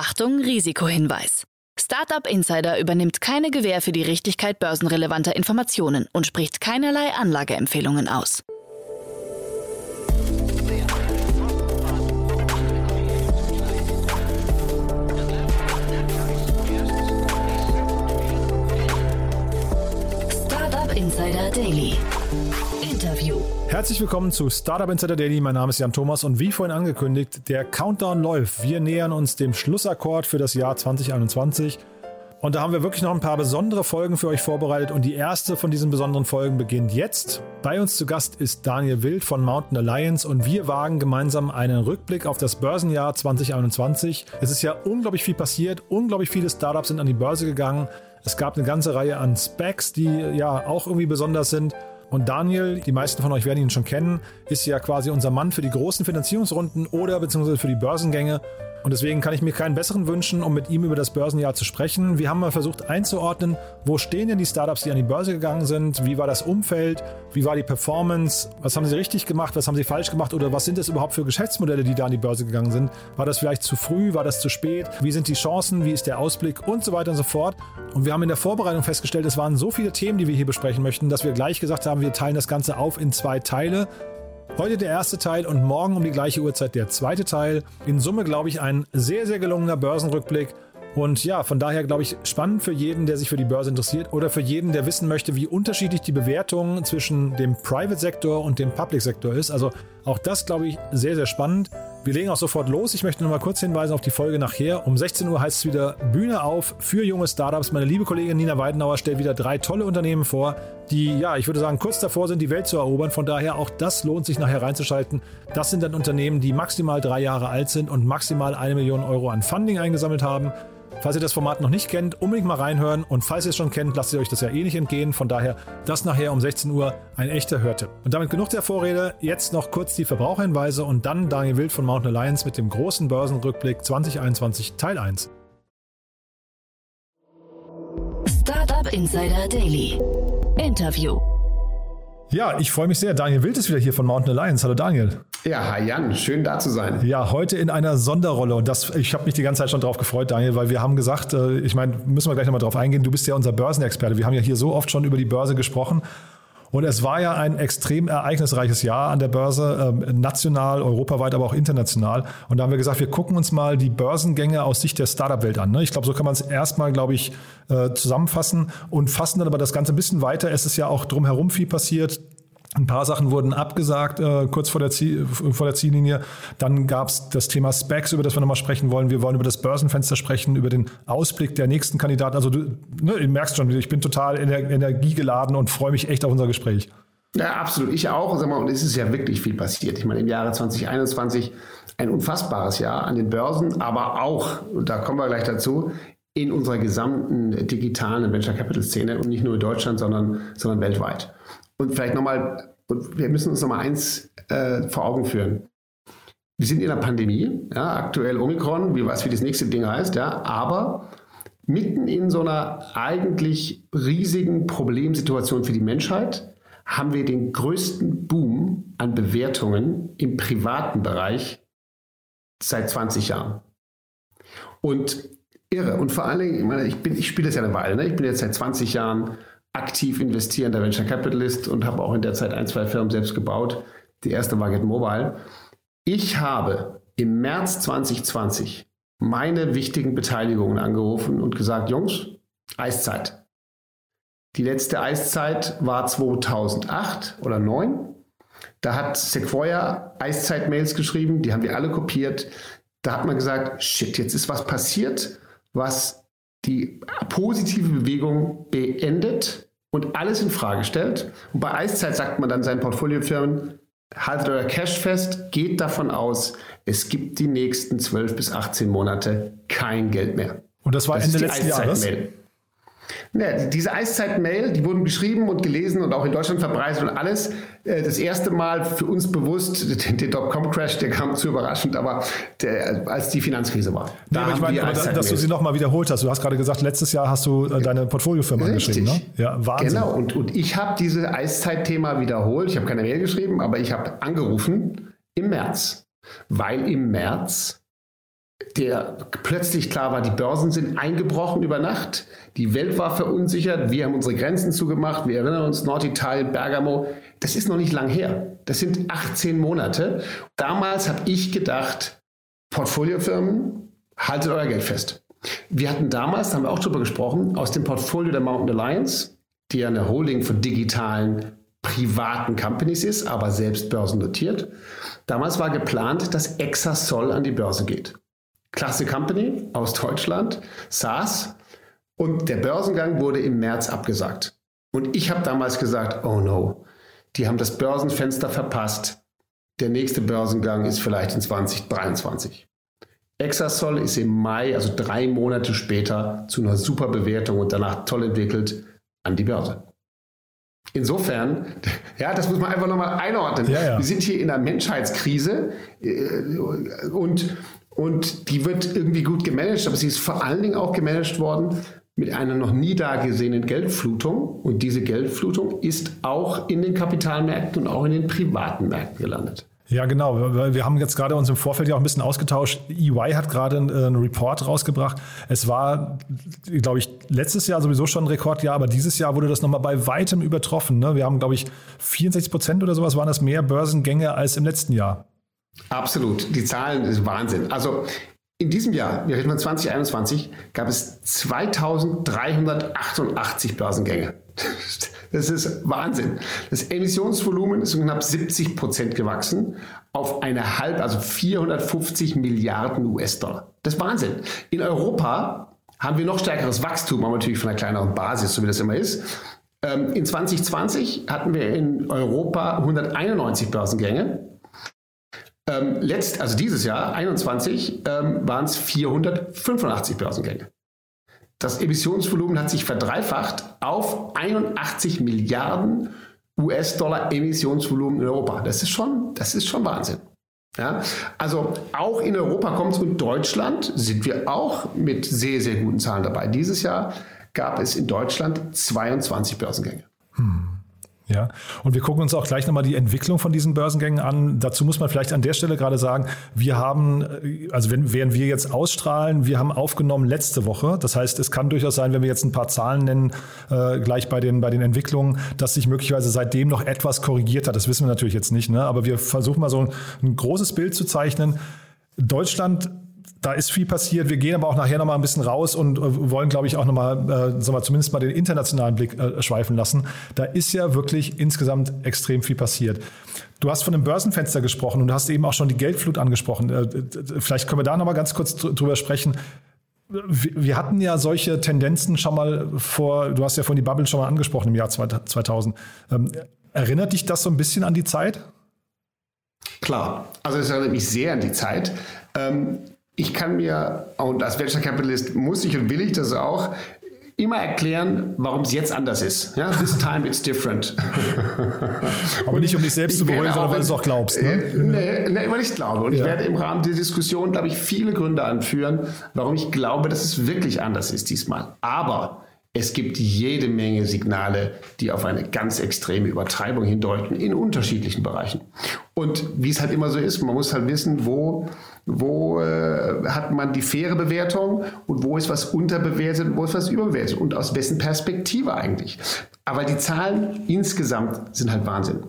Achtung, Risikohinweis. Startup Insider übernimmt keine Gewähr für die Richtigkeit börsenrelevanter Informationen und spricht keinerlei Anlageempfehlungen aus. Startup Insider Daily. Herzlich willkommen zu Startup Insider Daily. Mein Name ist Jan Thomas und wie vorhin angekündigt, der Countdown läuft. Wir nähern uns dem Schlussakkord für das Jahr 2021. Und da haben wir wirklich noch ein paar besondere Folgen für euch vorbereitet. Und die erste von diesen besonderen Folgen beginnt jetzt. Bei uns zu Gast ist Daniel Wild von Mountain Alliance und wir wagen gemeinsam einen Rückblick auf das Börsenjahr 2021. Es ist ja unglaublich viel passiert. Unglaublich viele Startups sind an die Börse gegangen. Es gab eine ganze Reihe an Specs, die ja auch irgendwie besonders sind. Und Daniel, die meisten von euch werden ihn schon kennen, ist ja quasi unser Mann für die großen Finanzierungsrunden oder beziehungsweise für die Börsengänge. Und deswegen kann ich mir keinen besseren wünschen, um mit ihm über das Börsenjahr zu sprechen. Wir haben mal versucht einzuordnen, wo stehen denn die Startups, die an die Börse gegangen sind? Wie war das Umfeld? Wie war die Performance? Was haben sie richtig gemacht? Was haben sie falsch gemacht? Oder was sind es überhaupt für Geschäftsmodelle, die da an die Börse gegangen sind? War das vielleicht zu früh? War das zu spät? Wie sind die Chancen? Wie ist der Ausblick? Und so weiter und so fort. Und wir haben in der Vorbereitung festgestellt, es waren so viele Themen, die wir hier besprechen möchten, dass wir gleich gesagt haben, wir teilen das Ganze auf in zwei Teile. Heute der erste Teil und morgen um die gleiche Uhrzeit der zweite Teil. In Summe, glaube ich, ein sehr, sehr gelungener Börsenrückblick. Und ja, von daher glaube ich spannend für jeden, der sich für die Börse interessiert oder für jeden, der wissen möchte, wie unterschiedlich die Bewertung zwischen dem Private-Sektor und dem Public-Sektor ist. Also auch das glaube ich sehr, sehr spannend. Wir legen auch sofort los. Ich möchte noch mal kurz hinweisen auf die Folge nachher. Um 16 Uhr heißt es wieder Bühne auf für junge Startups. Meine liebe Kollegin Nina Weidenauer stellt wieder drei tolle Unternehmen vor, die, ja, ich würde sagen, kurz davor sind, die Welt zu erobern. Von daher auch das lohnt sich nachher reinzuschalten. Das sind dann Unternehmen, die maximal drei Jahre alt sind und maximal eine Million Euro an Funding eingesammelt haben. Falls ihr das Format noch nicht kennt, unbedingt mal reinhören. Und falls ihr es schon kennt, lasst ihr euch das ja eh nicht entgehen. Von daher, das nachher um 16 Uhr ein echter Hörtipp. Und damit genug der Vorrede. Jetzt noch kurz die Verbraucherhinweise und dann Daniel Wild von Mountain Alliance mit dem großen Börsenrückblick 2021 Teil 1. Startup Insider Daily. Interview. Ja, ich freue mich sehr. Daniel Wild ist wieder hier von Mountain Alliance. Hallo Daniel. Ja, hi Jan, schön da zu sein. Ja, heute in einer Sonderrolle und das, ich habe mich die ganze Zeit schon drauf gefreut, Daniel, weil wir haben gesagt, äh, ich meine, müssen wir gleich nochmal drauf eingehen, du bist ja unser Börsenexperte. Wir haben ja hier so oft schon über die Börse gesprochen und es war ja ein extrem ereignisreiches Jahr an der Börse, ähm, national, europaweit, aber auch international. Und da haben wir gesagt, wir gucken uns mal die Börsengänge aus Sicht der Startup-Welt an. Ne? Ich glaube, so kann man es erstmal, glaube ich, äh, zusammenfassen und fassen dann aber das Ganze ein bisschen weiter. Es ist ja auch drumherum viel passiert. Ein paar Sachen wurden abgesagt, äh, kurz vor der, Ziel, vor der Ziellinie. Dann gab es das Thema Specs, über das wir nochmal sprechen wollen. Wir wollen über das Börsenfenster sprechen, über den Ausblick der nächsten Kandidaten. Also du, ne, du merkst schon, ich bin total ener energiegeladen und freue mich echt auf unser Gespräch. Ja, absolut. Ich auch. Sag mal, und es ist ja wirklich viel passiert. Ich meine, im Jahre 2021 ein unfassbares Jahr an den Börsen, aber auch, und da kommen wir gleich dazu, in unserer gesamten digitalen Venture Capital Szene und nicht nur in Deutschland, sondern, sondern weltweit. Und vielleicht nochmal, wir müssen uns nochmal eins äh, vor Augen führen. Wir sind in einer Pandemie, ja, aktuell Omikron, wie weiß, wie das nächste Ding heißt, ja, aber mitten in so einer eigentlich riesigen Problemsituation für die Menschheit haben wir den größten Boom an Bewertungen im privaten Bereich seit 20 Jahren. Und irre. Und vor allen Dingen, ich, meine, ich, ich spiele das ja eine Weile, ne? ich bin jetzt seit 20 Jahren aktiv investierender Venture Capitalist und habe auch in der Zeit ein, zwei Firmen selbst gebaut. Die erste war Get Mobile. Ich habe im März 2020 meine wichtigen Beteiligungen angerufen und gesagt, Jungs, Eiszeit. Die letzte Eiszeit war 2008 oder 2009. Da hat Sequoia Eiszeit-Mails geschrieben, die haben wir alle kopiert. Da hat man gesagt, shit, jetzt ist was passiert, was die positive Bewegung beendet und alles in Frage stellt. Und bei Eiszeit sagt man dann seinen Portfoliofirmen, haltet euer Cash fest, geht davon aus, es gibt die nächsten 12 bis 18 Monate kein Geld mehr. Und das war das Ende letzten Jahres? Ne, diese Eiszeit-Mail, die wurden geschrieben und gelesen und auch in Deutschland verbreitet und alles. Äh, das erste Mal für uns bewusst, der Dotcom-Crash, der kam zu überraschend, aber der, als die Finanzkrise war. Da nee, ich meine, aber dass du sie nochmal wiederholt hast. Du hast gerade gesagt, letztes Jahr hast du äh, deine Portfoliofirma angeschrieben. Ne? Ja, Wahnsinn. Genau, und, und ich habe dieses Eiszeit-Thema wiederholt. Ich habe keine Mail geschrieben, aber ich habe angerufen im März, weil im März der plötzlich klar war, die Börsen sind eingebrochen über Nacht, die Welt war verunsichert, wir haben unsere Grenzen zugemacht, wir erinnern uns Norditalien, Bergamo, das ist noch nicht lang her. Das sind 18 Monate. Damals habe ich gedacht, Portfoliofirmen, haltet euer Geld fest. Wir hatten damals, da haben wir auch drüber gesprochen, aus dem Portfolio der Mountain Alliance, die ja eine Holding von digitalen privaten Companies ist, aber selbst börsennotiert. Damals war geplant, dass Exasol an die Börse geht. Klasse Company aus Deutschland, SaaS. Und der Börsengang wurde im März abgesagt. Und ich habe damals gesagt, oh no, die haben das Börsenfenster verpasst. Der nächste Börsengang ist vielleicht in 2023. Exasol ist im Mai, also drei Monate später, zu einer super Bewertung und danach toll entwickelt an die Börse. Insofern, ja, das muss man einfach nochmal einordnen. Ja, ja. Wir sind hier in einer Menschheitskrise äh, und, und die wird irgendwie gut gemanagt, aber sie ist vor allen Dingen auch gemanagt worden mit einer noch nie dagesehenen Geldflutung. Und diese Geldflutung ist auch in den Kapitalmärkten und auch in den privaten Märkten gelandet. Ja, genau. Wir haben jetzt gerade uns im Vorfeld ja auch ein bisschen ausgetauscht. EY hat gerade einen Report rausgebracht. Es war, glaube ich, letztes Jahr sowieso schon ein Rekordjahr, aber dieses Jahr wurde das nochmal bei weitem übertroffen. Ne? Wir haben, glaube ich, 64 Prozent oder sowas waren das mehr Börsengänge als im letzten Jahr. Absolut. Die Zahlen ist Wahnsinn. Also in diesem Jahr, wir reden von 2021, gab es 2388 Börsengänge. Das ist Wahnsinn. Das Emissionsvolumen ist um knapp 70 Prozent gewachsen auf eine halb, also 450 Milliarden US-Dollar. Das ist Wahnsinn. In Europa haben wir noch stärkeres Wachstum, aber natürlich von einer kleineren Basis, so wie das immer ist. Ähm, in 2020 hatten wir in Europa 191 Börsengänge. Ähm, letzt, also dieses Jahr, 21, ähm, waren es 485 Börsengänge. Das Emissionsvolumen hat sich verdreifacht auf 81 Milliarden US-Dollar Emissionsvolumen in Europa. Das ist schon, das ist schon Wahnsinn. Ja, also auch in Europa kommt es und Deutschland sind wir auch mit sehr, sehr guten Zahlen dabei. Dieses Jahr gab es in Deutschland 22 Börsengänge. Hm. Ja, und wir gucken uns auch gleich nochmal die Entwicklung von diesen Börsengängen an. Dazu muss man vielleicht an der Stelle gerade sagen, wir haben, äh, also wenn, während wir jetzt ausstrahlen, wir haben aufgenommen letzte Woche. Das heißt, es kann durchaus sein, wenn wir jetzt ein paar Zahlen nennen, äh, gleich bei den, bei den Entwicklungen, dass sich möglicherweise seitdem noch etwas korrigiert hat. Das wissen wir natürlich jetzt nicht, ne? aber wir versuchen mal so ein, ein großes Bild zu zeichnen. Deutschland da ist viel passiert. Wir gehen aber auch nachher nochmal ein bisschen raus und äh, wollen, glaube ich, auch nochmal, äh, sagen wir, zumindest mal den internationalen Blick äh, schweifen lassen. Da ist ja wirklich insgesamt extrem viel passiert. Du hast von einem Börsenfenster gesprochen und du hast eben auch schon die Geldflut angesprochen. Äh, vielleicht können wir da nochmal ganz kurz drüber sprechen. Wir hatten ja solche Tendenzen schon mal vor, du hast ja vorhin die Bubble schon mal angesprochen im Jahr 2000. Ähm, erinnert dich das so ein bisschen an die Zeit? Klar, also es erinnert mich sehr an die Zeit. Ähm, ich kann mir, und als Venture Capitalist muss ich und will ich das auch, immer erklären, warum es jetzt anders ist. Ja, this time it's different. Aber nicht um dich selbst zu beruhigen, sondern weil du es auch glaubst. Ne? Äh, nee, nee, weil ich glaube. Und ja. ich werde im Rahmen der Diskussion, glaube ich, viele Gründe anführen, warum ich glaube, dass es wirklich anders ist diesmal. Aber es gibt jede Menge Signale, die auf eine ganz extreme Übertreibung hindeuten in unterschiedlichen Bereichen. Und wie es halt immer so ist, man muss halt wissen, wo, wo äh, hat man die faire Bewertung und wo ist was unterbewertet und wo ist was überbewertet und aus wessen Perspektive eigentlich. Aber die Zahlen insgesamt sind halt Wahnsinn.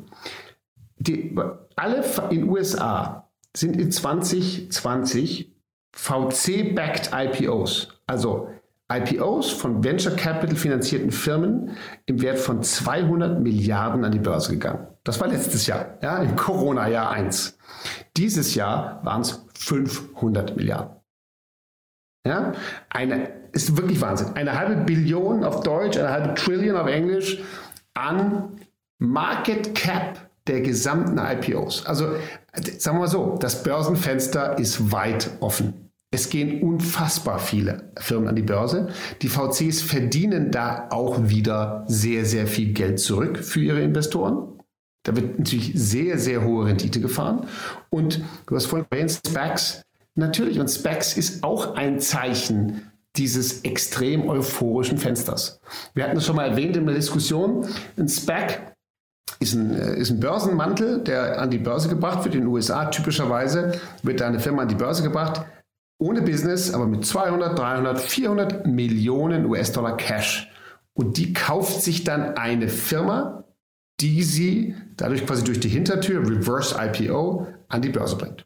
Die, alle in USA sind in 2020 VC-backed IPOs, also IPOs von Venture Capital finanzierten Firmen im Wert von 200 Milliarden an die Börse gegangen. Das war letztes Jahr, ja, im Corona-Jahr 1. Dieses Jahr waren es 500 Milliarden. Ja, eine, ist wirklich Wahnsinn. Eine halbe Billion auf Deutsch, eine halbe Trillion auf Englisch an Market Cap der gesamten IPOs. Also sagen wir mal so, das Börsenfenster ist weit offen. Es gehen unfassbar viele Firmen an die Börse. Die VCs verdienen da auch wieder sehr, sehr viel Geld zurück für ihre Investoren. Da wird natürlich sehr, sehr hohe Rendite gefahren. Und du hast vorhin erwähnt, Specs. Natürlich, und Specs ist auch ein Zeichen dieses extrem euphorischen Fensters. Wir hatten es schon mal erwähnt in der Diskussion. Ein Spec ist ein, äh, ist ein Börsenmantel, der an die Börse gebracht wird. In den USA typischerweise wird da eine Firma an die Börse gebracht ohne Business, aber mit 200, 300, 400 Millionen US-Dollar Cash. Und die kauft sich dann eine Firma, die sie dadurch quasi durch die Hintertür, Reverse IPO, an die Börse bringt.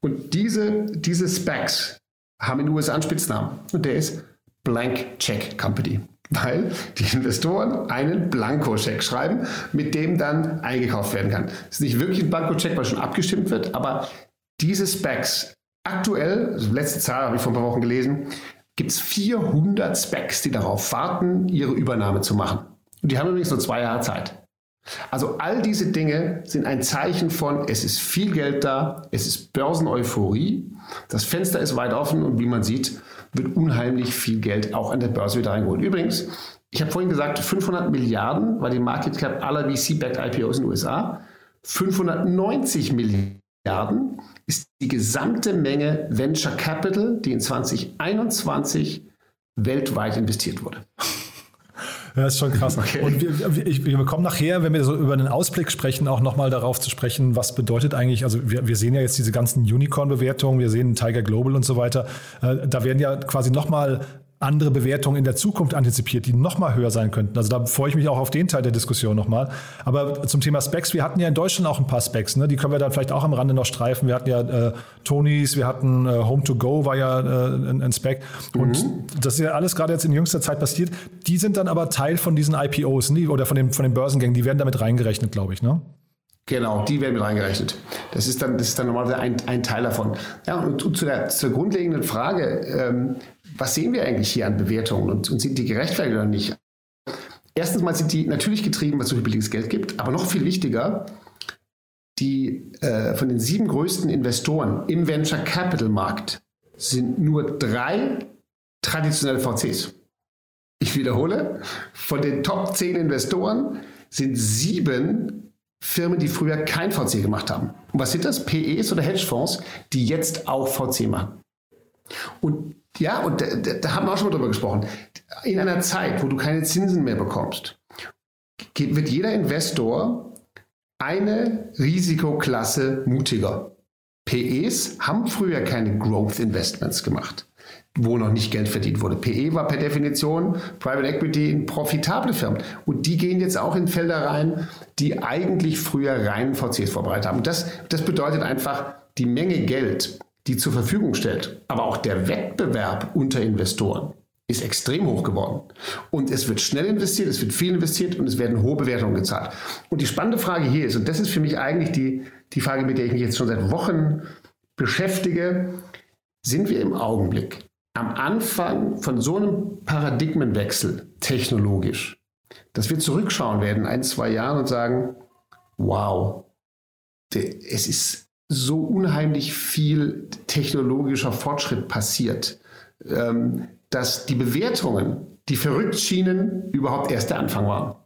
Und diese, diese Specs haben in den USA einen Spitznamen. Und der ist Blank Check Company. Weil die Investoren einen Blankoscheck schreiben, mit dem dann eingekauft werden kann. Es ist nicht wirklich ein Blankoscheck, weil schon abgestimmt wird, aber diese Specs aktuell, also letzte Zahl habe ich vor ein paar Wochen gelesen, gibt es 400 Specs, die darauf warten, ihre Übernahme zu machen. Und die haben übrigens nur zwei Jahre Zeit. Also all diese Dinge sind ein Zeichen von, es ist viel Geld da, es ist Börseneuphorie, das Fenster ist weit offen und wie man sieht, wird unheimlich viel Geld auch an der Börse wieder reingeholt. Übrigens, ich habe vorhin gesagt, 500 Milliarden war die Market Cap aller VC-backed IPOs in den USA. 590 Milliarden ist die gesamte Menge Venture Capital, die in 2021 weltweit investiert wurde. Ja, ist schon krass. Okay. Und wir, ich, wir kommen nachher, wenn wir so über einen Ausblick sprechen, auch nochmal darauf zu sprechen, was bedeutet eigentlich, also wir, wir sehen ja jetzt diese ganzen Unicorn-Bewertungen, wir sehen Tiger Global und so weiter. Äh, da werden ja quasi nochmal andere Bewertungen in der Zukunft antizipiert, die noch mal höher sein könnten. Also da freue ich mich auch auf den Teil der Diskussion nochmal. Aber zum Thema Specs, wir hatten ja in Deutschland auch ein paar Specs, ne? die können wir dann vielleicht auch am Rande noch streifen. Wir hatten ja äh, Tonys, wir hatten äh, Home to Go war ja äh, ein, ein, Spec. Und mhm. das ist ja alles gerade jetzt in jüngster Zeit passiert. Die sind dann aber Teil von diesen IPOs ne? oder von, dem, von den Börsengängen, die werden damit reingerechnet, glaube ich. Ne? Genau, die werden mit reingerechnet. Das ist dann, das ist dann normalerweise ein, ein Teil davon. Ja, und, und zu der, zur grundlegenden Frage, ähm, was sehen wir eigentlich hier an Bewertungen und, und sind die gerechtfertigt oder nicht? Erstens mal sind die natürlich getrieben, weil es so billiges Geld gibt, aber noch viel wichtiger, die äh, von den sieben größten Investoren im Venture Capital Markt sind nur drei traditionelle VCs. Ich wiederhole, von den Top 10 Investoren sind sieben Firmen, die früher kein VC gemacht haben. Und was sind das? PEs oder Hedgefonds, die jetzt auch VC machen. Und ja, und da, da haben wir auch schon mal drüber gesprochen. In einer Zeit, wo du keine Zinsen mehr bekommst, wird jeder Investor eine Risikoklasse mutiger. PEs haben früher keine Growth Investments gemacht, wo noch nicht Geld verdient wurde. PE war per Definition Private Equity in profitable Firmen. Und die gehen jetzt auch in Felder rein, die eigentlich früher rein VCs vorbereitet haben. Und das, das bedeutet einfach, die Menge Geld, die zur Verfügung stellt, aber auch der Wettbewerb unter Investoren ist extrem hoch geworden. Und es wird schnell investiert, es wird viel investiert und es werden hohe Bewertungen gezahlt. Und die spannende Frage hier ist, und das ist für mich eigentlich die, die Frage, mit der ich mich jetzt schon seit Wochen beschäftige, sind wir im Augenblick am Anfang von so einem Paradigmenwechsel technologisch, dass wir zurückschauen werden, ein, zwei Jahren und sagen, wow, es ist so unheimlich viel technologischer Fortschritt passiert, ähm, dass die Bewertungen, die verrückt schienen, überhaupt erst der Anfang waren.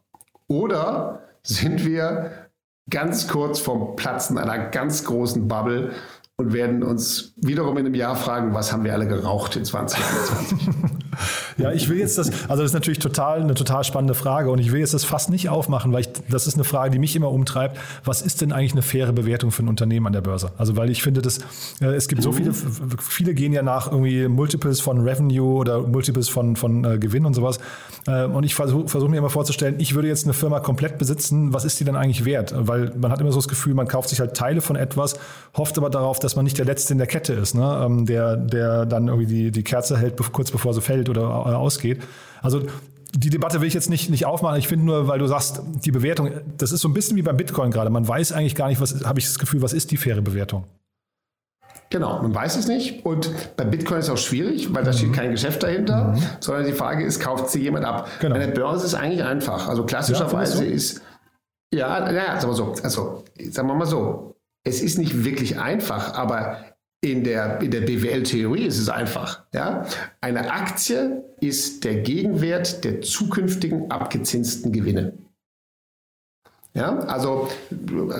Oder sind wir ganz kurz vom Platzen einer ganz großen Bubble und werden uns wiederum in einem Jahr fragen, was haben wir alle geraucht in 2021? ja, ich will jetzt das, also das ist natürlich total eine total spannende Frage und ich will jetzt das fast nicht aufmachen, weil ich, das ist eine Frage, die mich immer umtreibt. Was ist denn eigentlich eine faire Bewertung für ein Unternehmen an der Börse? Also weil ich finde, dass äh, es gibt so viele, viele gehen ja nach irgendwie Multiples von Revenue oder Multiples von, von äh, Gewinn und sowas. Äh, und ich versuche versuch mir immer vorzustellen, ich würde jetzt eine Firma komplett besitzen, was ist die denn eigentlich wert? Weil man hat immer so das Gefühl, man kauft sich halt Teile von etwas, hofft aber darauf, dass dass man nicht der Letzte in der Kette ist, ne? Ähm, der, der dann irgendwie die, die Kerze hält, kurz bevor sie fällt oder äh, ausgeht. Also die Debatte will ich jetzt nicht, nicht aufmachen. Ich finde nur, weil du sagst, die Bewertung, das ist so ein bisschen wie beim Bitcoin gerade. Man weiß eigentlich gar nicht, was, habe ich das Gefühl, was ist die faire Bewertung? Genau, man weiß es nicht. Und bei Bitcoin ist es auch schwierig, weil da mhm. steht kein Geschäft dahinter, mhm. sondern die Frage ist, kauft sie jemand ab? Genau. Bei der Börse ist es eigentlich einfach. Also klassischerweise ja, ist, ja, naja, sagen wir so, also sagen wir mal so, es ist nicht wirklich einfach, aber in der, in der BWL-Theorie ist es einfach. Ja? Eine Aktie ist der Gegenwert der zukünftigen abgezinsten Gewinne. Ja, also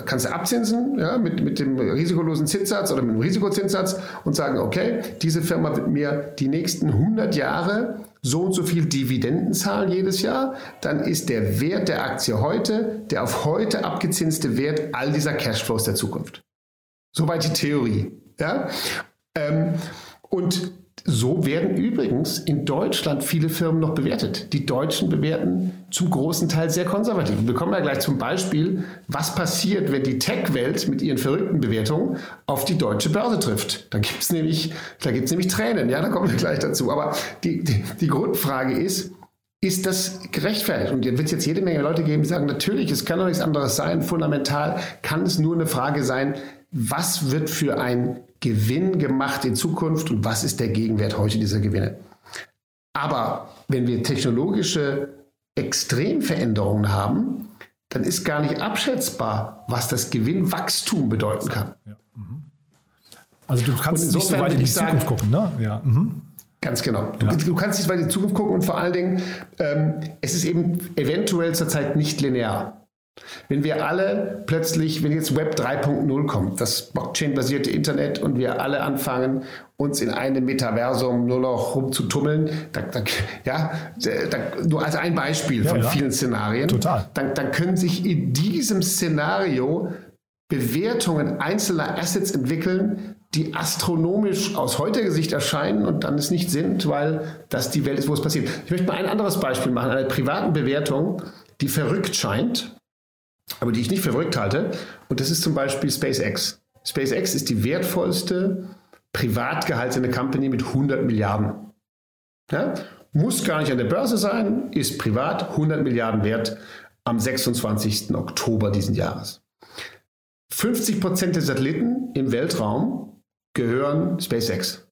kannst du abzinsen ja, mit, mit dem risikolosen Zinssatz oder mit dem Risikozinssatz und sagen, okay, diese Firma wird mir die nächsten 100 Jahre so und so viel Dividenden zahlen jedes Jahr, dann ist der Wert der Aktie heute der auf heute abgezinste Wert all dieser Cashflows der Zukunft. Soweit die Theorie. Ja? Ähm, Und so werden übrigens in Deutschland viele Firmen noch bewertet. Die Deutschen bewerten zum großen Teil sehr konservativ. Wir kommen ja gleich zum Beispiel, was passiert, wenn die Tech-Welt mit ihren verrückten Bewertungen auf die deutsche Börse trifft. Da gibt es nämlich, nämlich Tränen, ja, da kommen wir gleich dazu. Aber die, die, die Grundfrage ist, ist das gerechtfertigt? Und jetzt wird es jetzt jede Menge Leute geben, die sagen, natürlich, es kann doch nichts anderes sein. Fundamental kann es nur eine Frage sein, was wird für ein Gewinn gemacht in Zukunft und was ist der Gegenwert heute dieser Gewinne. Aber wenn wir technologische Extremveränderungen haben, dann ist gar nicht abschätzbar, was das Gewinnwachstum bedeuten kann. Ja. Mhm. Also du kannst nicht so weit in die Zukunft gucken, ne? Ja. Mhm. Ganz genau. Du, ja. du, kannst nicht weit in die Zukunft gucken und vor allen Dingen, ähm, es ist eben eventuell zurzeit nicht linear. Wenn wir alle plötzlich, wenn jetzt Web 3.0 kommt, das Blockchain-basierte Internet und wir alle anfangen, uns in einem Metaversum nur noch rumzutummeln, da, da, ja, da, nur als ein Beispiel ja, von ja. vielen Szenarien, Total. Dann, dann können sich in diesem Szenario Bewertungen einzelner Assets entwickeln, die astronomisch aus heutiger Sicht erscheinen und dann es nicht sind, weil das die Welt ist, wo es passiert. Ich möchte mal ein anderes Beispiel machen, eine privaten Bewertung, die verrückt scheint aber die ich nicht für verrückt halte. Und das ist zum Beispiel SpaceX. SpaceX ist die wertvollste privat gehaltene Company mit 100 Milliarden. Ja? Muss gar nicht an der Börse sein, ist privat 100 Milliarden wert am 26. Oktober diesen Jahres. 50 Prozent der Satelliten im Weltraum gehören SpaceX.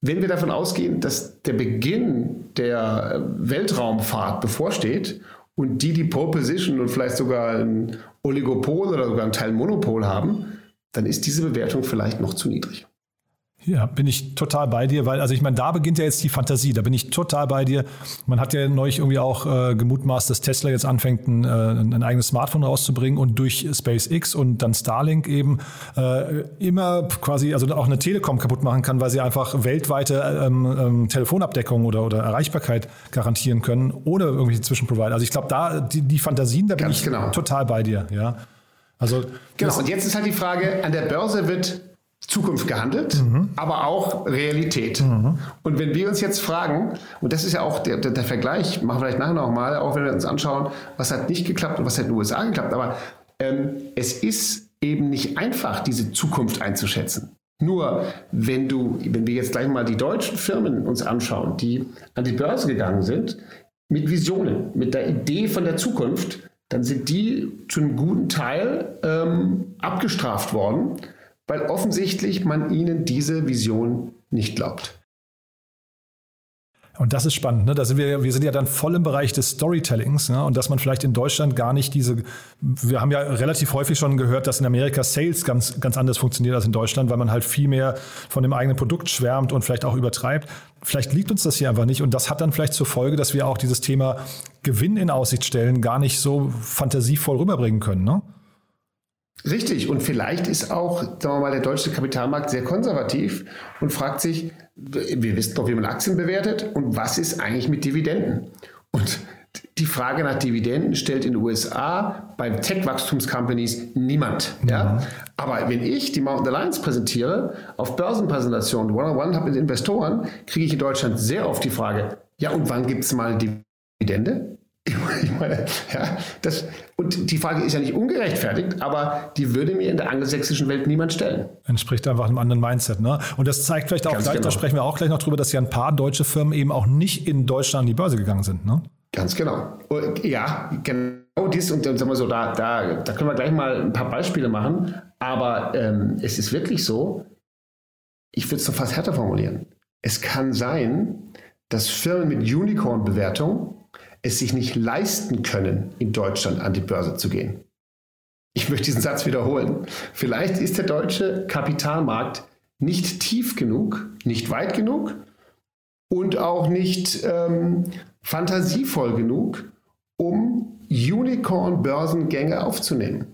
Wenn wir davon ausgehen, dass der Beginn der Weltraumfahrt bevorsteht und die, die Pole Position und vielleicht sogar ein Oligopol oder sogar ein Teil Monopol haben, dann ist diese Bewertung vielleicht noch zu niedrig. Ja, bin ich total bei dir, weil, also ich meine, da beginnt ja jetzt die Fantasie, da bin ich total bei dir. Man hat ja neulich irgendwie auch äh, gemutmaßt, dass Tesla jetzt anfängt, ein, äh, ein eigenes Smartphone rauszubringen und durch SpaceX und dann Starlink eben äh, immer quasi, also auch eine Telekom kaputt machen kann, weil sie einfach weltweite ähm, ähm, Telefonabdeckung oder, oder Erreichbarkeit garantieren können, ohne irgendwelche Zwischenprovider. Also ich glaube, da die, die Fantasien, da bin Ganz ich genau. total bei dir, ja. Also, genau, und jetzt ist halt die Frage, an der Börse wird Zukunft gehandelt, mhm. aber auch Realität. Mhm. Und wenn wir uns jetzt fragen, und das ist ja auch der, der, der Vergleich, machen wir vielleicht nachher nochmal, auch wenn wir uns anschauen, was hat nicht geklappt und was hat in den USA geklappt, aber ähm, es ist eben nicht einfach, diese Zukunft einzuschätzen. Nur wenn du, wenn wir jetzt gleich mal die deutschen Firmen uns anschauen, die an die Börse gegangen sind, mit Visionen, mit der Idee von der Zukunft, dann sind die zu einem guten Teil ähm, abgestraft worden weil offensichtlich man ihnen diese Vision nicht glaubt. Und das ist spannend. Ne? Da sind wir, wir sind ja dann voll im Bereich des Storytellings ne? und dass man vielleicht in Deutschland gar nicht diese, wir haben ja relativ häufig schon gehört, dass in Amerika Sales ganz, ganz anders funktioniert als in Deutschland, weil man halt viel mehr von dem eigenen Produkt schwärmt und vielleicht auch übertreibt. Vielleicht liegt uns das hier einfach nicht und das hat dann vielleicht zur Folge, dass wir auch dieses Thema Gewinn in Aussicht stellen gar nicht so fantasievoll rüberbringen können. Ne? Richtig. Und vielleicht ist auch, sagen wir mal, der deutsche Kapitalmarkt sehr konservativ und fragt sich, wir wissen doch, wie man Aktien bewertet und was ist eigentlich mit Dividenden? Und die Frage nach Dividenden stellt in den USA bei Tech-Wachstums-Companies niemand. Mhm. Ja? Aber wenn ich die Mountain Alliance präsentiere, auf Börsenpräsentationen, One-on-One habe mit Investoren, kriege ich in Deutschland sehr oft die Frage, ja und wann gibt es mal Dividende? Ich meine, ja, das, und die Frage ist ja nicht ungerechtfertigt, aber die würde mir in der angelsächsischen Welt niemand stellen. Entspricht einfach einem anderen Mindset. Ne? Und das zeigt vielleicht auch Ganz gleich, genau. da sprechen wir auch gleich noch drüber, dass ja ein paar deutsche Firmen eben auch nicht in Deutschland an die Börse gegangen sind. Ne? Ganz genau. Ja, genau dies und dann sagen wir so, da, da, da können wir gleich mal ein paar Beispiele machen. Aber ähm, es ist wirklich so, ich würde es noch fast härter formulieren. Es kann sein, dass Firmen mit Unicorn-Bewertung es sich nicht leisten können, in Deutschland an die Börse zu gehen. Ich möchte diesen Satz wiederholen. Vielleicht ist der deutsche Kapitalmarkt nicht tief genug, nicht weit genug und auch nicht ähm, fantasievoll genug, um Unicorn-Börsengänge aufzunehmen.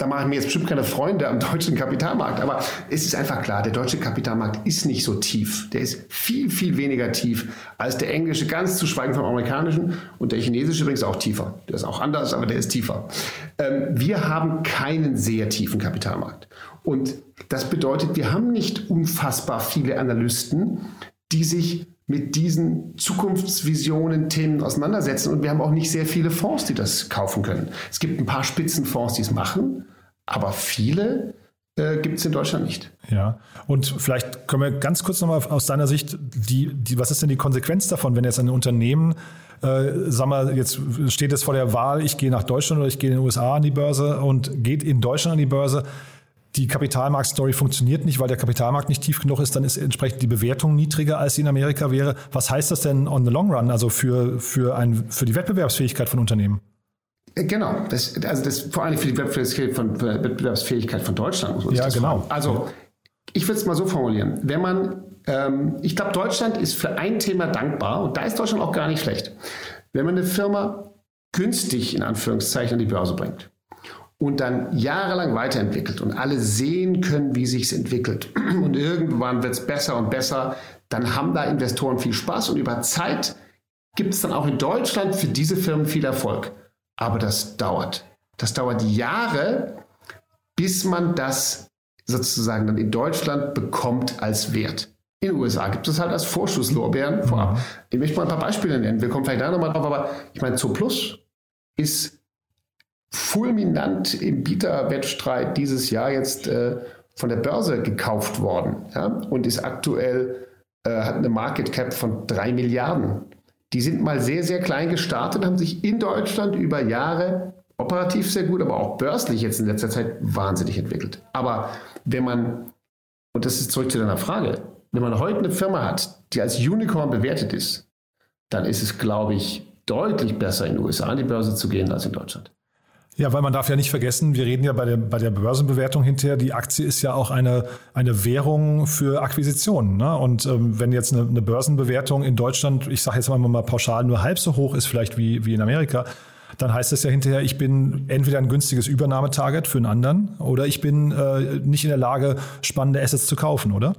Da mache ich mir jetzt bestimmt keine Freunde am deutschen Kapitalmarkt. Aber es ist einfach klar, der deutsche Kapitalmarkt ist nicht so tief. Der ist viel, viel weniger tief als der englische, ganz zu schweigen vom amerikanischen. Und der chinesische übrigens auch tiefer. Der ist auch anders, aber der ist tiefer. Ähm, wir haben keinen sehr tiefen Kapitalmarkt. Und das bedeutet, wir haben nicht unfassbar viele Analysten, die sich mit diesen Zukunftsvisionen, Themen auseinandersetzen. Und wir haben auch nicht sehr viele Fonds, die das kaufen können. Es gibt ein paar Spitzenfonds, die es machen, aber viele äh, gibt es in Deutschland nicht. Ja, und vielleicht können wir ganz kurz nochmal aus deiner Sicht, die, die, was ist denn die Konsequenz davon, wenn jetzt ein Unternehmen, äh, sag mal, jetzt steht es vor der Wahl, ich gehe nach Deutschland oder ich gehe in den USA an die Börse und geht in Deutschland an die Börse die Kapitalmarktstory funktioniert nicht, weil der Kapitalmarkt nicht tief genug ist, dann ist entsprechend die Bewertung niedriger, als sie in Amerika wäre. Was heißt das denn on the long run, also für, für, ein, für die Wettbewerbsfähigkeit von Unternehmen? Äh, genau, das, also das vor allem für die Wettbewerbsfähigkeit von, Wettbewerbsfähigkeit von Deutschland muss man ja, genau. Fragen. Also ich würde es mal so formulieren, wenn man, ähm, ich glaube, Deutschland ist für ein Thema dankbar und da ist Deutschland auch gar nicht schlecht. Wenn man eine Firma günstig in Anführungszeichen an die Börse bringt und dann jahrelang weiterentwickelt und alle sehen können, wie sich es entwickelt und irgendwann wird es besser und besser, dann haben da Investoren viel Spaß und über Zeit gibt es dann auch in Deutschland für diese Firmen viel Erfolg. Aber das dauert. Das dauert Jahre, bis man das sozusagen dann in Deutschland bekommt als Wert. In den USA gibt es halt als Vorschusslorbeeren vorab. Mhm. Ich möchte mal ein paar Beispiele nennen. Wir kommen vielleicht da nochmal drauf, aber ich meine, Zooplus ist fulminant im Bieterwettstreit dieses Jahr jetzt äh, von der Börse gekauft worden ja, und ist aktuell, äh, hat eine Market Cap von drei Milliarden. Die sind mal sehr, sehr klein gestartet, haben sich in Deutschland über Jahre operativ sehr gut, aber auch börslich jetzt in letzter Zeit wahnsinnig entwickelt. Aber wenn man, und das ist zurück zu deiner Frage, wenn man heute eine Firma hat, die als Unicorn bewertet ist, dann ist es, glaube ich, deutlich besser in den USA an die Börse zu gehen als in Deutschland. Ja, weil man darf ja nicht vergessen, wir reden ja bei der, bei der Börsenbewertung hinterher, die Aktie ist ja auch eine, eine Währung für Akquisitionen. Ne? Und ähm, wenn jetzt eine, eine Börsenbewertung in Deutschland, ich sage jetzt mal, mal pauschal, nur halb so hoch ist vielleicht wie, wie in Amerika, dann heißt das ja hinterher, ich bin entweder ein günstiges Übernahmetarget für einen anderen oder ich bin äh, nicht in der Lage, spannende Assets zu kaufen, oder?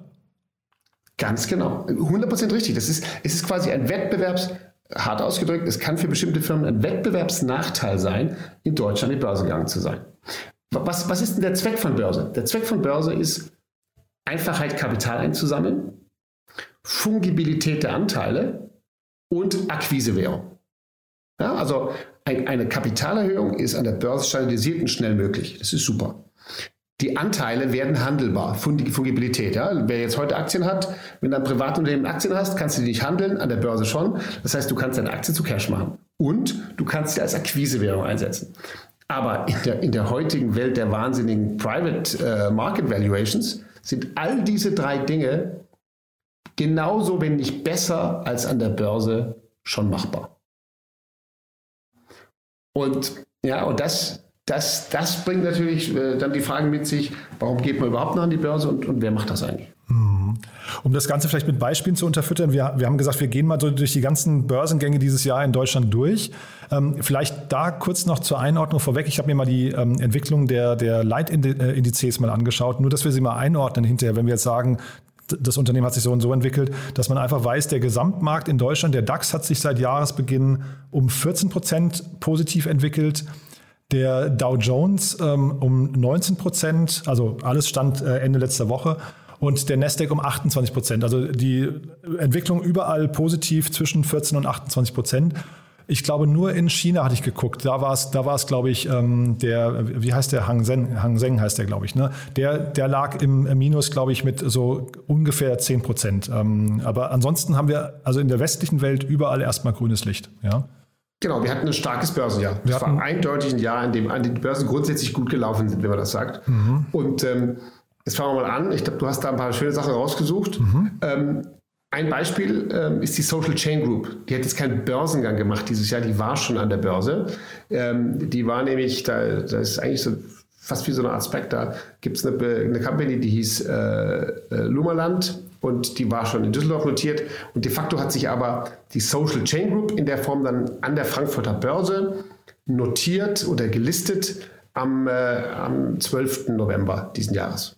Ganz genau. 100% richtig. Das ist, es ist quasi ein Wettbewerbs- hart ausgedrückt, es kann für bestimmte Firmen ein Wettbewerbsnachteil sein, in Deutschland in die Börse gegangen zu sein. Was, was ist denn der Zweck von Börse? Der Zweck von Börse ist Einfachheit, Kapital einzusammeln, Fungibilität der Anteile und Akquisewährung. Ja, also ein, eine Kapitalerhöhung ist an der Börse standardisiert und schnell möglich. Das ist super die Anteile werden handelbar. Fungibilität. Ja? Wer jetzt heute Aktien hat, wenn du ein Privatunternehmen Aktien hast, kannst du die nicht handeln, an der Börse schon. Das heißt, du kannst deine Aktie zu Cash machen. Und du kannst sie als Akquisewährung einsetzen. Aber in der, in der heutigen Welt der wahnsinnigen Private äh, Market Valuations sind all diese drei Dinge genauso, wenn nicht besser als an der Börse schon machbar. Und ja, und das, das, das bringt natürlich äh, dann die Frage mit sich, warum geht man überhaupt noch an die Börse und, und wer macht das eigentlich? Mhm. Um das Ganze vielleicht mit Beispielen zu unterfüttern, wir, wir haben gesagt, wir gehen mal so durch die ganzen Börsengänge dieses Jahr in Deutschland durch. Ähm, vielleicht da kurz noch zur Einordnung vorweg. Ich habe mir mal die ähm, Entwicklung der, der Leitindizes mal angeschaut, nur dass wir sie mal einordnen hinterher, wenn wir jetzt sagen, das Unternehmen hat sich so und so entwickelt, dass man einfach weiß, der Gesamtmarkt in Deutschland, der DAX hat sich seit Jahresbeginn um 14 Prozent positiv entwickelt. Der Dow Jones ähm, um 19 Prozent, also alles stand äh, Ende letzter Woche. Und der Nasdaq um 28 Prozent. Also die Entwicklung überall positiv zwischen 14 und 28 Prozent. Ich glaube, nur in China hatte ich geguckt. Da war es, da war es, glaube ich, ähm, der, wie heißt der Hang Seng, Hang Seng heißt der, glaube ich. Ne? Der, der lag im Minus, glaube ich, mit so ungefähr 10 Prozent. Ähm, aber ansonsten haben wir also in der westlichen Welt überall erstmal grünes Licht. Ja. Genau, wir hatten ein starkes Börsenjahr. Wir das war eindeutig ein Jahr, in dem die Börsen grundsätzlich gut gelaufen sind, wenn man das sagt. Mhm. Und ähm, jetzt fangen wir mal an. Ich glaube, du hast da ein paar schöne Sachen rausgesucht. Mhm. Ähm, ein Beispiel ähm, ist die Social Chain Group. Die hat jetzt keinen Börsengang gemacht dieses Jahr, die war schon an der Börse. Ähm, die war nämlich, da, da ist eigentlich so fast wie so eine Art Spectre, gibt es eine, eine Company, die hieß äh, äh, Lummerland und die war schon in Düsseldorf notiert. Und de facto hat sich aber die Social Chain Group in der Form dann an der Frankfurter Börse notiert oder gelistet am, äh, am 12. November diesen Jahres.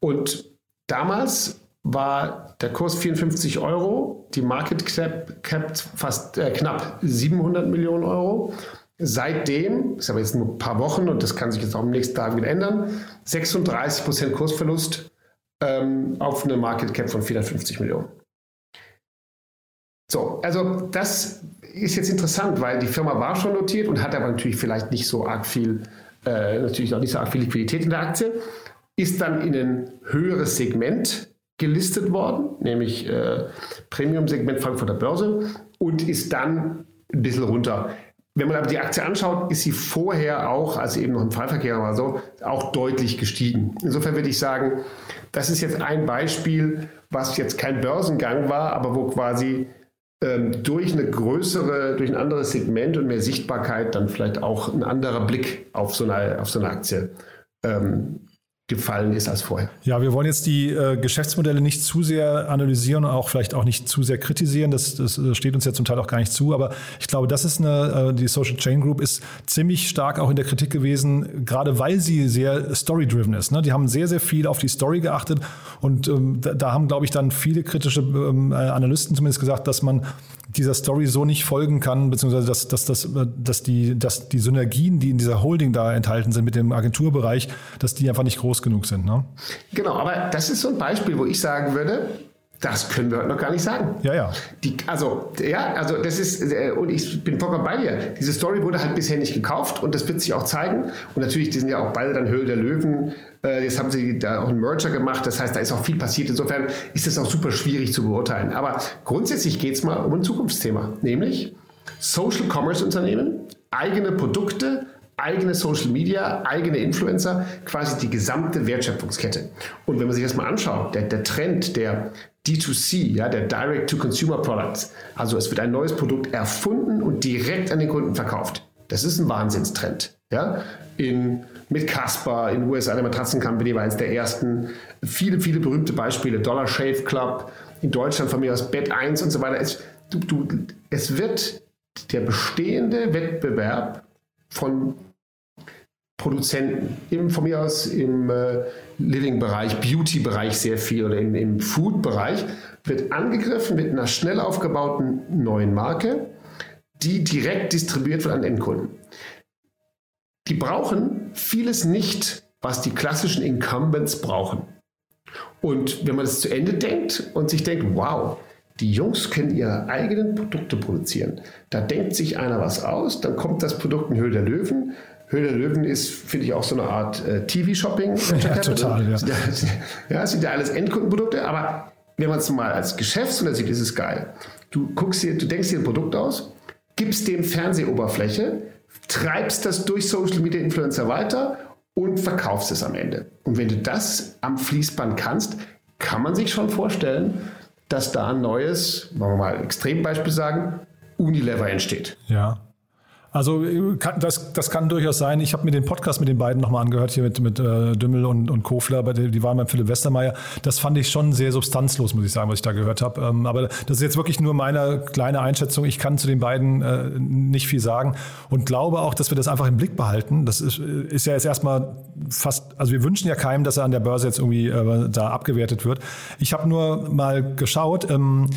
Und damals war der Kurs 54 Euro, die Market Cap, Cap fast äh, knapp 700 Millionen Euro. Seitdem, das ist aber jetzt nur ein paar Wochen und das kann sich jetzt auch im nächsten Tag wieder ändern, 36 Prozent Kursverlust ähm, auf eine Market Cap von 450 Millionen. So, also das ist jetzt interessant, weil die Firma war schon notiert und hat aber natürlich vielleicht nicht so arg viel, äh, natürlich auch nicht so arg viel Liquidität in der Aktie, ist dann in ein höheres Segment gelistet worden, nämlich äh, Premium-Segment Frankfurter Börse und ist dann ein bisschen runter. Wenn man aber die Aktie anschaut, ist sie vorher auch, als eben noch im Fallverkehr war so, auch deutlich gestiegen. Insofern würde ich sagen, das ist jetzt ein Beispiel, was jetzt kein Börsengang war, aber wo quasi ähm, durch eine größere, durch ein anderes Segment und mehr Sichtbarkeit dann vielleicht auch ein anderer Blick auf so eine, auf so eine Aktie ähm, gefallen ist als vorher. Ja, wir wollen jetzt die äh, Geschäftsmodelle nicht zu sehr analysieren und auch vielleicht auch nicht zu sehr kritisieren. Das, das äh, steht uns ja zum Teil auch gar nicht zu. Aber ich glaube, das ist eine, äh, die Social Chain Group ist ziemlich stark auch in der Kritik gewesen, gerade weil sie sehr story-driven ist. Ne? Die haben sehr, sehr viel auf die Story geachtet und ähm, da, da, haben, glaube ich, dann viele kritische ähm, äh, Analysten zumindest gesagt, dass man dieser Story so nicht folgen kann, beziehungsweise dass, dass, dass, dass, die, dass die Synergien, die in dieser Holding da enthalten sind mit dem Agenturbereich, dass die einfach nicht groß genug sind. Ne? Genau, aber das ist so ein Beispiel, wo ich sagen würde, das können wir heute noch gar nicht sagen. Ja, ja. Die, also, ja, also das ist, äh, und ich bin vollkommen bei dir. Diese Story wurde halt bisher nicht gekauft und das wird sich auch zeigen. Und natürlich, die sind ja auch beide dann Höhle der Löwen. Äh, jetzt haben sie da auch einen Merger gemacht. Das heißt, da ist auch viel passiert. Insofern ist es auch super schwierig zu beurteilen. Aber grundsätzlich geht es mal um ein Zukunftsthema, nämlich Social Commerce Unternehmen, eigene Produkte, eigene Social Media, eigene Influencer, quasi die gesamte Wertschöpfungskette. Und wenn man sich das mal anschaut, der, der Trend der D2C, ja, der Direct-to-Consumer Products. Also es wird ein neues Produkt erfunden und direkt an den Kunden verkauft. Das ist ein Wahnsinnstrend. Ja? In, mit Casper in den USA, der Matratzen Company war eines der ersten. Viele, viele berühmte Beispiele. Dollar Shave Club, in Deutschland von mir aus Bett 1 und so weiter. Es, du, du, es wird der bestehende Wettbewerb von Produzenten, im, von mir aus im äh, Living-Bereich, Beauty-Bereich sehr viel oder im, im Food-Bereich, wird angegriffen mit einer schnell aufgebauten neuen Marke, die direkt distribuiert wird an Endkunden. Die brauchen vieles nicht, was die klassischen Incumbents brauchen. Und wenn man das zu Ende denkt und sich denkt, wow, die Jungs können ihre eigenen Produkte produzieren. Da denkt sich einer was aus, dann kommt das Produkt in Höhle der Löwen, Höhle der Löwen ist, finde ich, auch so eine Art äh, TV-Shopping. Ja, total, ja. Ja, es sind ja alles Endkundenprodukte, aber wenn man es mal als Geschäftsmodell sieht, ist es geil. Du guckst dir, du denkst dir ein Produkt aus, gibst dem Fernsehoberfläche, treibst das durch Social Media Influencer weiter und verkaufst es am Ende. Und wenn du das am Fließband kannst, kann man sich schon vorstellen, dass da ein neues, wollen wir mal Extrembeispiel sagen, Unilever entsteht. Ja. Also kann, das, das kann durchaus sein. Ich habe mir den Podcast mit den beiden nochmal angehört, hier mit, mit äh, Dümmel und, und Kofler, die, die waren beim Philipp Westermeier. Das fand ich schon sehr substanzlos, muss ich sagen, was ich da gehört habe. Ähm, aber das ist jetzt wirklich nur meine kleine Einschätzung. Ich kann zu den beiden äh, nicht viel sagen und glaube auch, dass wir das einfach im Blick behalten. Das ist, ist ja jetzt erstmal fast, also wir wünschen ja keinem, dass er an der Börse jetzt irgendwie äh, da abgewertet wird. Ich habe nur mal geschaut, ähm,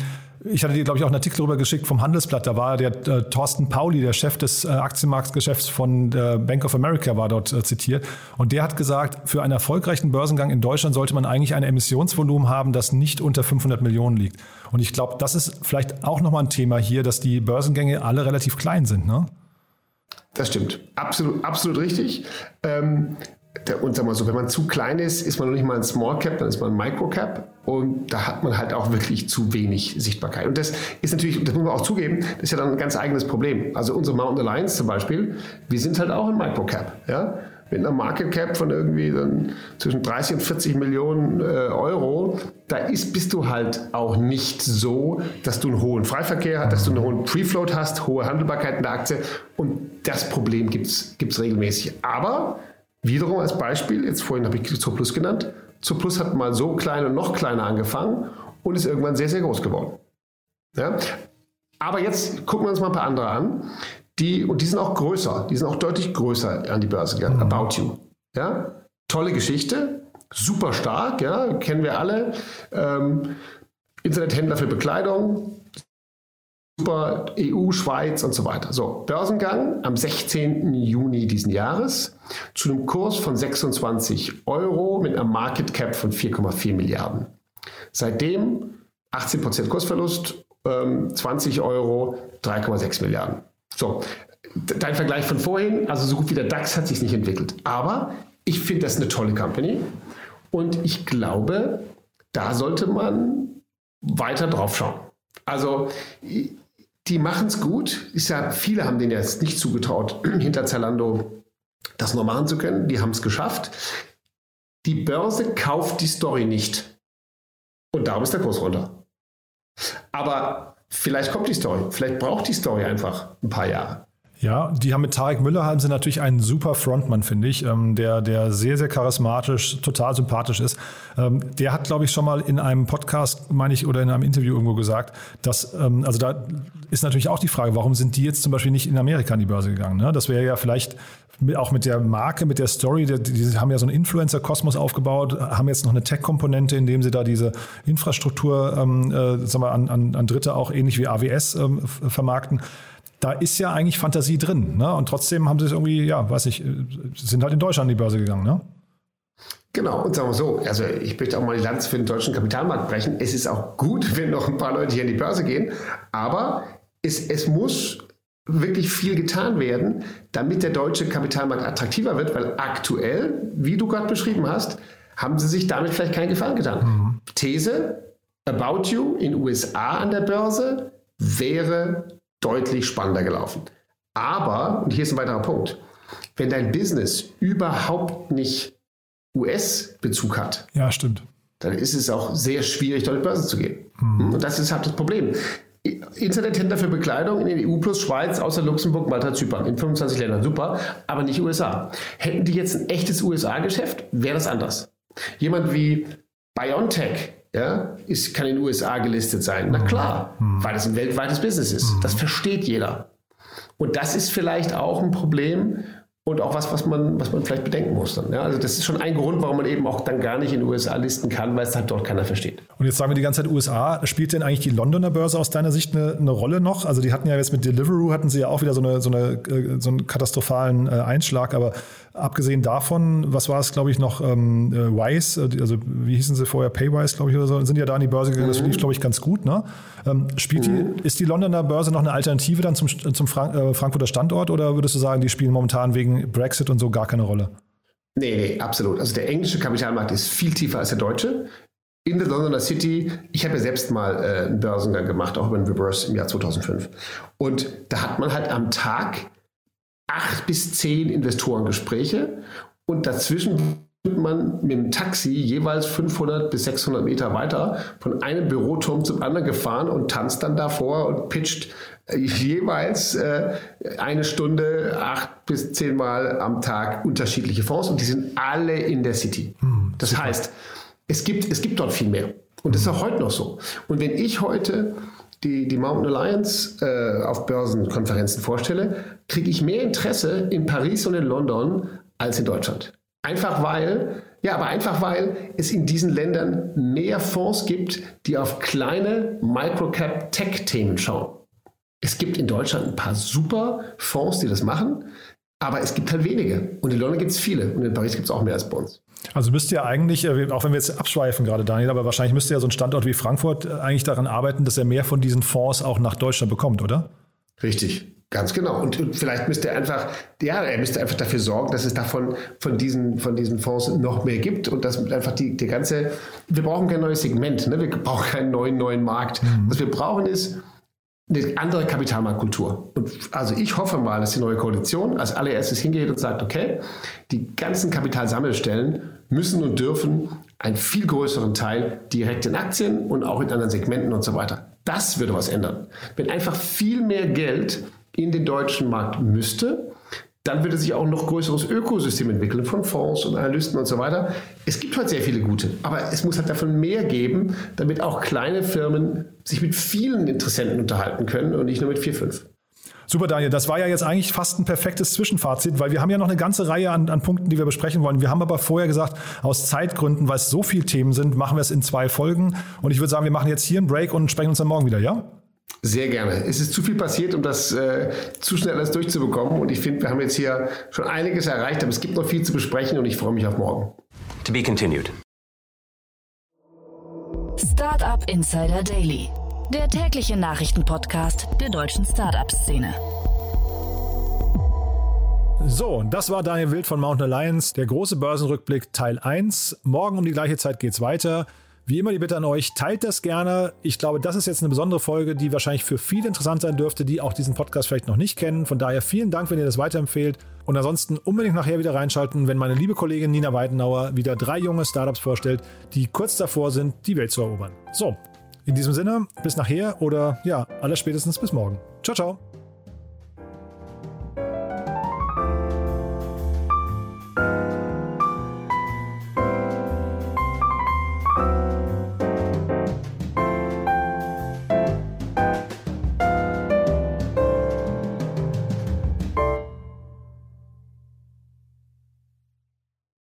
ich hatte dir, glaube ich, auch einen Artikel darüber geschickt vom Handelsblatt. Da war der äh, Thorsten Pauli, der Chef des äh, Aktienmarktgeschäfts von der Bank of America, war dort äh, zitiert. Und der hat gesagt, für einen erfolgreichen Börsengang in Deutschland sollte man eigentlich ein Emissionsvolumen haben, das nicht unter 500 Millionen liegt. Und ich glaube, das ist vielleicht auch nochmal ein Thema hier, dass die Börsengänge alle relativ klein sind. Ne? Das stimmt. Absolut, absolut richtig. Ähm, der, und sag mal so, wenn man zu klein ist, ist man noch nicht mal ein Small Cap, dann ist man ein Micro Cap. Und da hat man halt auch wirklich zu wenig Sichtbarkeit. Und das ist natürlich, das muss man auch zugeben, das ist ja dann ein ganz eigenes Problem. Also unsere Mountain Alliance zum Beispiel, wir sind halt auch ein Micro Cap. Ja? Mit einer Market Cap von irgendwie dann zwischen 30 und 40 Millionen äh, Euro, da ist, bist du halt auch nicht so, dass du einen hohen Freiverkehr hast, dass du einen hohen Free-Float hast, hohe Handelbarkeit in der Aktie. Und das Problem gibt es regelmäßig. Aber Wiederum als Beispiel, jetzt vorhin habe ich Plus genannt, Plus hat mal so klein und noch kleiner angefangen und ist irgendwann sehr, sehr groß geworden. Ja? Aber jetzt gucken wir uns mal ein paar andere an. die, und die sind auch größer, die sind auch deutlich größer an die Börse gegangen. Mhm. About You. Ja? Tolle Geschichte, super stark, ja, kennen wir alle. Ähm, Internethändler für Bekleidung, super EU, Schweiz und so weiter. So, Börsengang am 16. Juni diesen Jahres zu einem Kurs von 26 Euro mit einer Market Cap von 4,4 Milliarden. Seitdem 18% Kursverlust, ähm, 20 Euro, 3,6 Milliarden. So, dein Vergleich von vorhin, also so gut wie der DAX hat sich nicht entwickelt. Aber ich finde das eine tolle Company und ich glaube, da sollte man weiter drauf schauen. Also die machen es gut. Ich sag, viele haben denen jetzt nicht zugetraut, hinter Zalando das noch machen zu können. Die haben es geschafft. Die Börse kauft die Story nicht. Und darum ist der Kurs runter. Aber vielleicht kommt die Story. Vielleicht braucht die Story einfach ein paar Jahre. Ja, die haben mit Tarek Müller haben sie natürlich einen super Frontmann, finde ich, ähm, der, der sehr, sehr charismatisch, total sympathisch ist. Ähm, der hat, glaube ich, schon mal in einem Podcast, meine ich, oder in einem Interview irgendwo gesagt, dass, ähm, also da ist natürlich auch die Frage, warum sind die jetzt zum Beispiel nicht in Amerika an die Börse gegangen? Ne? Das wäre ja vielleicht auch mit der Marke, mit der Story, die, die haben ja so einen Influencer-Kosmos aufgebaut, haben jetzt noch eine Tech-Komponente, indem sie da diese Infrastruktur ähm, äh, sagen wir, an, an, an Dritte auch ähnlich wie AWS ähm, vermarkten da ist ja eigentlich Fantasie drin. Ne? Und trotzdem haben sie es irgendwie, ja, weiß ich, sind halt in Deutschland an die Börse gegangen. Ne? Genau, und sagen wir so, also ich möchte auch mal die Lanze für den deutschen Kapitalmarkt brechen. Es ist auch gut, wenn noch ein paar Leute hier an die Börse gehen, aber es, es muss wirklich viel getan werden, damit der deutsche Kapitalmarkt attraktiver wird, weil aktuell, wie du gerade beschrieben hast, haben sie sich damit vielleicht keinen Gefallen getan. Mhm. These, About You in USA an der Börse wäre deutlich spannender gelaufen. Aber, und hier ist ein weiterer Punkt, wenn dein Business überhaupt nicht US-Bezug hat, ja, stimmt. dann ist es auch sehr schwierig, dort in zu gehen. Mhm. Und das ist halt das Problem. Internethändler für Bekleidung in den EU plus Schweiz, außer Luxemburg, Malta, Zypern, in 25 Ländern, super, aber nicht USA. Hätten die jetzt ein echtes USA-Geschäft, wäre das anders. Jemand wie BioNTech ja, ist, kann in den USA gelistet sein. Na klar, mhm. weil das ein weltweites Business ist. Mhm. Das versteht jeder. Und das ist vielleicht auch ein Problem, und auch was, was man, was man vielleicht bedenken muss dann. Ja, also das ist schon ein Grund, warum man eben auch dann gar nicht in den USA listen kann, weil es halt dort keiner versteht. Und jetzt sagen wir die ganze Zeit USA. Spielt denn eigentlich die Londoner Börse aus deiner Sicht eine, eine Rolle noch? Also die hatten ja jetzt mit Deliveroo hatten sie ja auch wieder so, eine, so, eine, äh, so einen katastrophalen äh, Einschlag, aber abgesehen davon, was war es, glaube ich, noch ähm, äh, Wise, also wie hießen sie vorher, Paywise, glaube ich, oder so, sind ja da an die Börse gegangen. Mhm. Das lief, glaube ich, ganz gut. Ne? Ähm, spielt mhm. die, ist die Londoner Börse noch eine Alternative dann zum, zum Frank äh, Frankfurter Standort oder würdest du sagen, die spielen momentan wegen Brexit und so gar keine Rolle. Nee, nee, absolut. Also der englische Kapitalmarkt ist viel tiefer als der deutsche. In der Londoner City, ich habe ja selbst mal äh, einen Börsengang gemacht, auch über den Reverse im Jahr 2005. Und da hat man halt am Tag acht bis zehn Investorengespräche und dazwischen wird man mit dem Taxi jeweils 500 bis 600 Meter weiter von einem Büroturm zum anderen gefahren und tanzt dann davor und pitcht jeweils äh, eine Stunde, acht bis zehnmal am Tag unterschiedliche Fonds und die sind alle in der City. Hm, das super. heißt, es gibt, es gibt dort viel mehr. Und das ist auch heute noch so. Und wenn ich heute die, die Mountain Alliance äh, auf Börsenkonferenzen vorstelle, kriege ich mehr Interesse in Paris und in London als in Deutschland. Einfach weil, ja, aber einfach weil es in diesen Ländern mehr Fonds gibt, die auf kleine Microcap-Tech-Themen schauen. Es gibt in Deutschland ein paar super Fonds, die das machen, aber es gibt halt wenige. Und in London gibt es viele und in Paris gibt es auch mehr als bei uns. Also müsste ja eigentlich, äh, auch wenn wir jetzt abschweifen gerade, Daniel, aber wahrscheinlich müsste ja so ein Standort wie Frankfurt äh, eigentlich daran arbeiten, dass er mehr von diesen Fonds auch nach Deutschland bekommt, oder? Richtig. Ganz genau. Und, vielleicht müsste er einfach, ja, er müsste einfach dafür sorgen, dass es davon von diesen, von diesen Fonds noch mehr gibt und dass einfach die, die ganze, wir brauchen kein neues Segment, ne? wir brauchen keinen neuen, neuen Markt. Mhm. Was wir brauchen ist, eine andere Kapitalmarktkultur. Und also ich hoffe mal, dass die neue Koalition als allererstes hingeht und sagt, okay, die ganzen Kapitalsammelstellen müssen und dürfen einen viel größeren Teil direkt in Aktien und auch in anderen Segmenten und so weiter. Das würde was ändern. Wenn einfach viel mehr Geld in den deutschen Markt müsste, dann würde sich auch ein noch größeres Ökosystem entwickeln von Fonds und Analysten und so weiter. Es gibt heute sehr viele gute, aber es muss halt davon mehr geben, damit auch kleine Firmen sich mit vielen Interessenten unterhalten können und nicht nur mit vier, fünf. Super, Daniel. Das war ja jetzt eigentlich fast ein perfektes Zwischenfazit, weil wir haben ja noch eine ganze Reihe an, an Punkten, die wir besprechen wollen. Wir haben aber vorher gesagt, aus Zeitgründen, weil es so viele Themen sind, machen wir es in zwei Folgen. Und ich würde sagen, wir machen jetzt hier einen Break und sprechen uns dann morgen wieder, ja? Sehr gerne. Es ist zu viel passiert, um das äh, zu schnell alles durchzubekommen. Und ich finde, wir haben jetzt hier schon einiges erreicht, aber es gibt noch viel zu besprechen und ich freue mich auf morgen. To be continued. Startup Insider Daily, der tägliche Nachrichtenpodcast der deutschen Startup-Szene. So, das war Daniel Wild von Mountain Alliance, der große Börsenrückblick Teil 1. Morgen um die gleiche Zeit geht's weiter. Wie immer die Bitte an euch, teilt das gerne. Ich glaube, das ist jetzt eine besondere Folge, die wahrscheinlich für viele interessant sein dürfte, die auch diesen Podcast vielleicht noch nicht kennen. Von daher vielen Dank, wenn ihr das weiterempfehlt. Und ansonsten unbedingt nachher wieder reinschalten, wenn meine liebe Kollegin Nina Weidenauer wieder drei junge Startups vorstellt, die kurz davor sind, die Welt zu erobern. So, in diesem Sinne, bis nachher oder ja, aller spätestens bis morgen. Ciao, ciao.